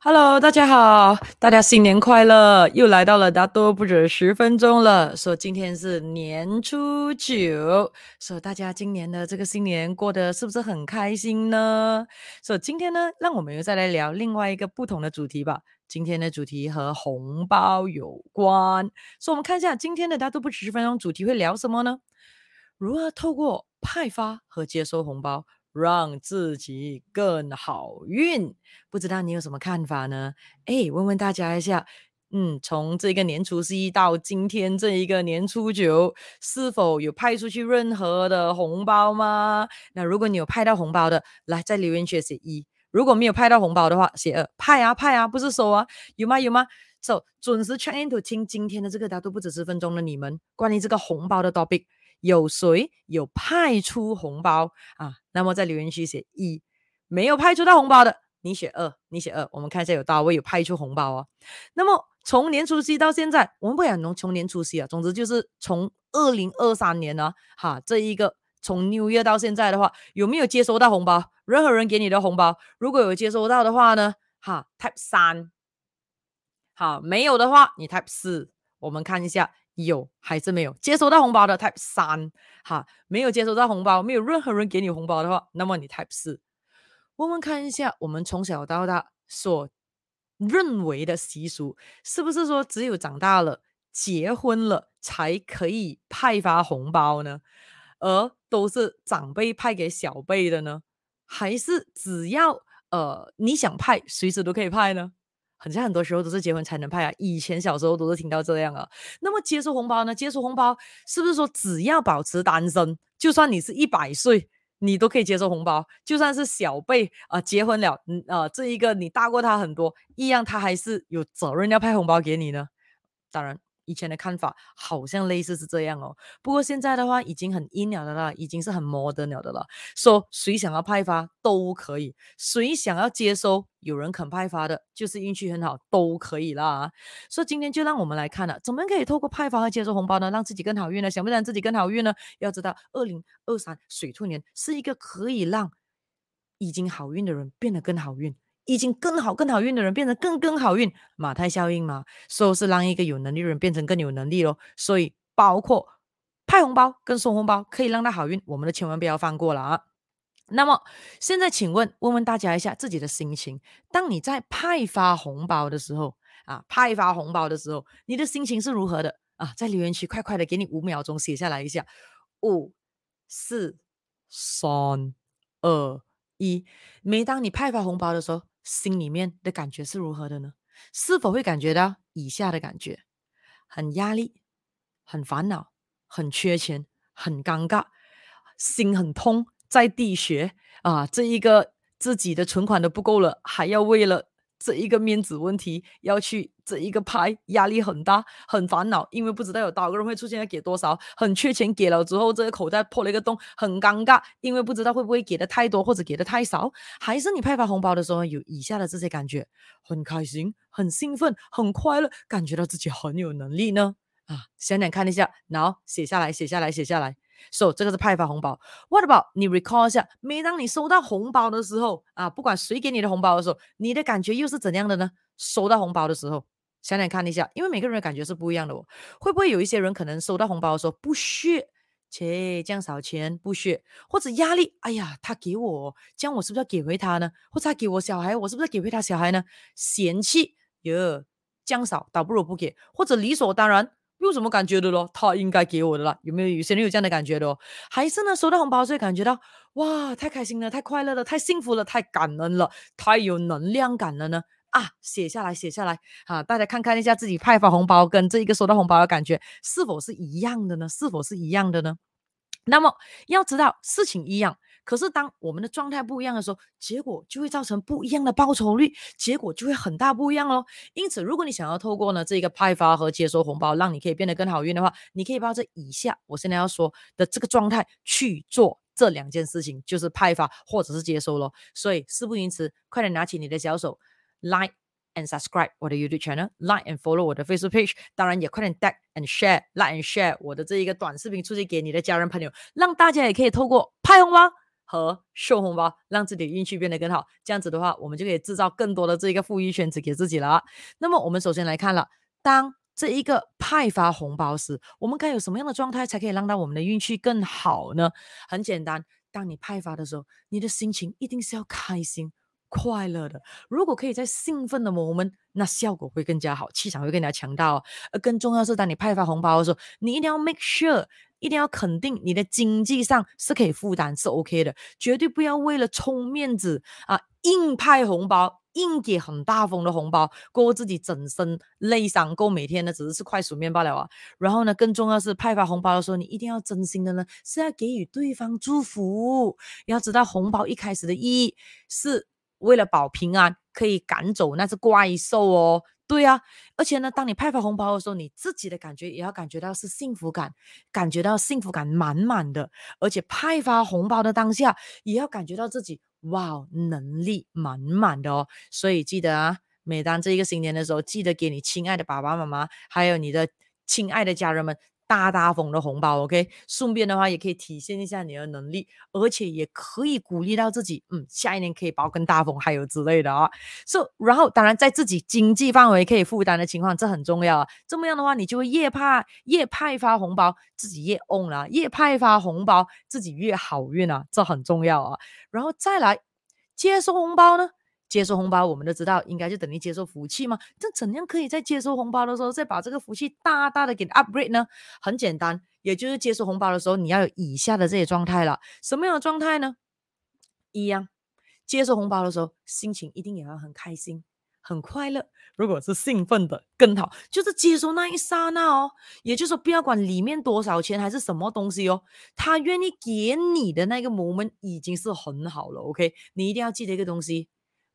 Hello，大家好，大家新年快乐！又来到了大多不止十分钟了。说今天是年初九，说大家今年的这个新年过得是不是很开心呢？说今天呢，让我们又再来聊另外一个不同的主题吧。今天的主题和红包有关，所以我们看一下今天的大多不止十分钟主题会聊什么呢？如何透过派发和接收红包，让自己更好运，不知道你有什么看法呢？哎，问问大家一下，嗯，从这个年初一到今天这一个年初九，是否有派出去任何的红包吗？那如果你有派到红包的，来在留言区写一；如果没有派到红包的话，写二。派啊派啊，不是收啊，有吗有吗？走准时 check in to 听今天的这个大都不止十分钟的你们，关于这个红包的 topic。有谁有派出红包啊？那么在留言区写一，没有派出到红包的，你写二，你写二。我们看一下有多少位有派出红包哦。那么从年初七到现在，我们不讲从年初七啊，总之就是从二零二三年呢，哈，这一个从 New Year 到现在的话，有没有接收到红包？任何人给你的红包，如果有接收到的话呢，哈，Type 三，好，没有的话你 Type 四。我们看一下。有还是没有接收到红包的 Type 三，哈，没有接收到红包，没有任何人给你红包的话，那么你 Type 四。我们看一下，我们从小到大所认为的习俗，是不是说只有长大了、结婚了才可以派发红包呢？而都是长辈派给小辈的呢？还是只要呃你想派，随时都可以派呢？很像很多时候都是结婚才能派啊，以前小时候都是听到这样啊。那么接收红包呢？接收红包是不是说只要保持单身，就算你是一百岁，你都可以接受红包？就算是小辈啊、结婚了，嗯啊、这一个你大过他很多，一样他还是有责任要派红包给你呢？当然。以前的看法好像类似是这样哦，不过现在的话已经很 in 了的啦，已经是很 mod 了的了。说谁想要派发都可以，谁想要接收有人肯派发的，就是运气很好都可以啦。所以今天就让我们来看了，怎么可以透过派发和接收红包呢，让自己更好运呢？想不想自己更好运呢？要知道，二零二三水兔年是一个可以让已经好运的人变得更好运。已经更好、更好运的人变成更更好运，马太效应嘛，说是让一个有能力的人变成更有能力咯。所以包括派红包跟送红包可以让他好运，我们都千万不要放过了啊。那么现在请问问问大家一下自己的心情，当你在派发红包的时候啊，派发红包的时候，你的心情是如何的啊？在留言区快快的给你五秒钟写下来一下，五、四、三、二、一。每当你派发红包的时候。心里面的感觉是如何的呢？是否会感觉到以下的感觉：很压力、很烦恼、很缺钱、很尴尬、心很痛，在地穴啊！这一个自己的存款都不够了，还要为了。这一个面子问题要去这一个拍，压力很大，很烦恼，因为不知道有多少个人会出现，要给多少，很缺钱，给了之后这个口袋破了一个洞，很尴尬，因为不知道会不会给的太多或者给的太少，还是你派发红包的时候有以下的这些感觉，很开心，很兴奋，很快乐，感觉到自己很有能力呢？啊，想想看一下，然后写下来，写下来，写下来。So 这个是派发红包。What about 你 recall 一下，每当你收到红包的时候啊，不管谁给你的红包的时候，你的感觉又是怎样的呢？收到红包的时候，想想看一下，因为每个人的感觉是不一样的哦。会不会有一些人可能收到红包的时候不屑，切这样少钱不屑，或者压力？哎呀，他给我，这样我是不是要给回他呢？或者他给我小孩，我是不是要给回他小孩呢？嫌弃哟，这样少倒不如不给，或者理所当然。有什么感觉的咯？他应该给我的啦，有没有？有些人有这样的感觉的哦？还是呢？收到红包所以感觉到哇，太开心了，太快乐了，太幸福了，太感恩了，太有能量感了呢？啊，写下来，写下来，啊，大家看看一下自己派发红包跟这一个收到红包的感觉是否是一样的呢？是否是一样的呢？那么要知道事情一样。可是，当我们的状态不一样的时候，结果就会造成不一样的报酬率，结果就会很大不一样喽。因此，如果你想要透过呢这个派发和接收红包，让你可以变得更好运的话，你可以抱着以下我现在要说的这个状态去做这两件事情，就是派发或者是接收喽。所以事不宜迟，快点拿起你的小手，like and subscribe 我的 YouTube channel，like and follow 我的 Facebook page，当然也快点 tag and share，like and share 我的这一个短视频出去给你的家人朋友，让大家也可以透过派红包。和收红包，让自己运气变得更好。这样子的话，我们就可以制造更多的这个富裕圈子给自己了。那么，我们首先来看了，当这一个派发红包时，我们该有什么样的状态才可以让到我们的运气更好呢？很简单，当你派发的时候，你的心情一定是要开心。快乐的，如果可以在兴奋的 moment，那效果会更加好，气场会更加强大哦。而更重要是，当你派发红包的时候，你一定要 make sure，一定要肯定你的经济上是可以负担，是 OK 的，绝对不要为了充面子啊，硬派红包，硬给很大封的红包，过自己整身累伤，过每天呢只是吃快熟面罢了啊。然后呢，更重要是派发红包的时候，你一定要真心的呢，是要给予对方祝福。要知道红包一开始的意义是。为了保平安，可以赶走那只怪兽哦。对呀，而且呢，当你派发红包的时候，你自己的感觉也要感觉到是幸福感，感觉到幸福感满满的。而且派发红包的当下，也要感觉到自己哇，能力满满的哦。所以记得啊，每当这一个新年的时候，记得给你亲爱的爸爸妈妈，还有你的亲爱的家人们。大大封的红包，OK，顺便的话也可以体现一下你的能力，而且也可以鼓励到自己，嗯，下一年可以包更大风，还有之类的啊。So，然后当然在自己经济范围可以负担的情况，这很重要啊。这么样的话，你就会越派越派发红包，自己越 on 了，越派发红包，自己越好运啊，这很重要啊。然后再来接收红包呢？接收红包，我们都知道，应该就等于接受福气嘛。这怎样可以在接收红包的时候，再把这个福气大大的给 upgrade 呢？很简单，也就是接收红包的时候，你要有以下的这些状态了。什么样的状态呢？一样，接收红包的时候，心情一定也要很开心、很快乐。如果是兴奋的，更好，就是接收那一刹那哦。也就是说，不要管里面多少钱还是什么东西哦，他愿意给你的那个 moment 已经是很好了。OK，你一定要记得一个东西。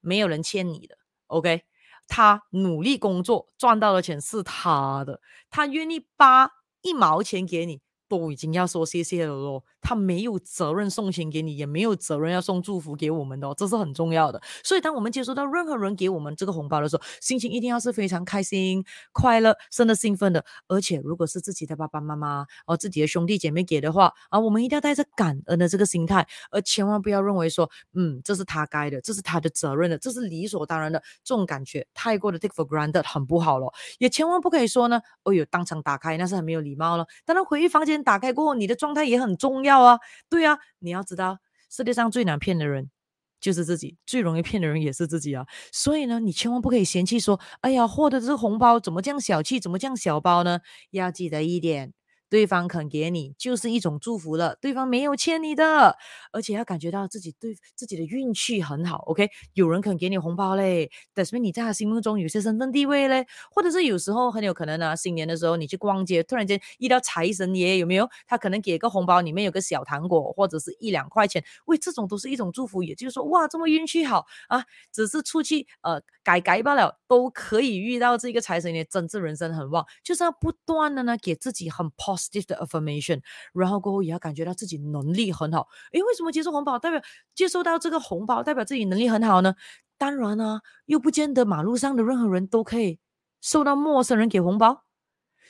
没有人欠你的，OK？他努力工作赚到的钱是他的，他愿意发一毛钱给你。都已经要说谢谢了咯，他没有责任送钱给你，也没有责任要送祝福给我们的哦，这是很重要的。所以，当我们接收到任何人给我们这个红包的时候，心情一定要是非常开心、快乐、甚至兴奋的。而且，如果是自己的爸爸妈妈哦，自己的兄弟姐妹给的话啊，我们一定要带着感恩的这个心态，而千万不要认为说，嗯，这是他该的，这是他的责任的，这是理所当然的，这种感觉太过的 take for granted，很不好了。也千万不可以说呢，哦哟，当场打开那是很没有礼貌了。当然，回忆房间。打开过后，你的状态也很重要啊。对啊，你要知道，世界上最难骗的人就是自己，最容易骗的人也是自己啊。所以呢，你千万不可以嫌弃说，哎呀，获得这个红包怎么这样小气，怎么这样小包呢？要记得一点。对方肯给你，就是一种祝福了。对方没有欠你的，而且要感觉到自己对自己的运气很好。OK，有人肯给你红包嘞，但是你在他心目中有些身份地位嘞，或者是有时候很有可能呢，新年的时候你去逛街，突然间遇到财神爷，有没有？他可能给个红包，里面有个小糖果，或者是一两块钱。喂，这种都是一种祝福，也就是说，哇，这么运气好啊！只是出去呃改改罢了，都可以遇到这个财神爷，真是人生很旺。就是要不断的呢，给自己很 positive。Stiff 的 affirmation，然后过后也要感觉到自己能力很好。诶，为什么接受红包代表接受到这个红包代表自己能力很好呢？当然啊，又不见得马路上的任何人都可以收到陌生人给红包。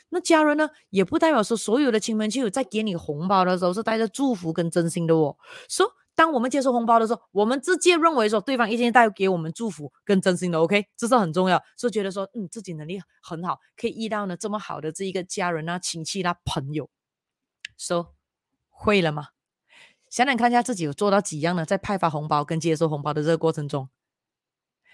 那家人呢，也不代表说所有的亲朋戚友在给你红包的时候是带着祝福跟真心的哦。说当我们接受红包的时候，我们直接认为说对方一定带给我们祝福跟真心的，OK，这是很重要。是觉得说，嗯，自己能力很好，可以遇到呢这么好的这一个家人啊、亲戚啦、朋友。说、会了吗？想想看一下自己有做到几样呢？在派发红包跟接收红包的这个过程中，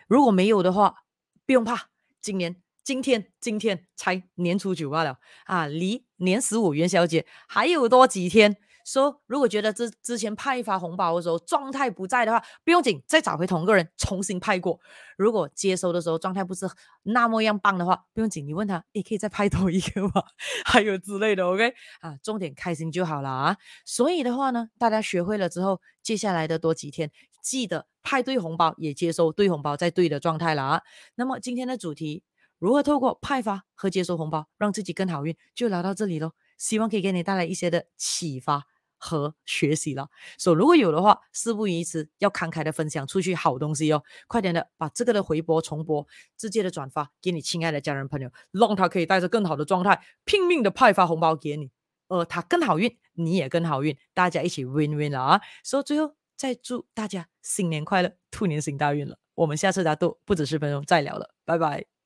如果没有的话，不用怕，今年今天今天才年初九罢了啊，离年十五元宵节还有多几天。说、如果觉得之之前派发红包的时候状态不在的话，不用紧，再找回同个人重新派过。如果接收的时候状态不是那么样棒的话，不用紧，你问他，也可以再派多一个吗？还有之类的，OK 啊，重点开心就好了啊。所以的话呢，大家学会了之后，接下来的多几天，记得派对红包，也接收对红包在对的状态了啊。那么今天的主题，如何透过派发和接收红包让自己更好运，就聊到这里喽。希望可以给你带来一些的启发。和学习了，所、以如果有的话，事不宜迟，要慷慨的分享出去好东西哦，快点的把这个的回播重播，直接的转发给你亲爱的家人朋友，让他可以带着更好的状态，拼命的派发红包给你，呃，他更好运，你也更好运，大家一起 win win 了啊！所、以最后再祝大家新年快乐，兔年行大运了。我们下次打赌不止十分钟再聊了，拜拜。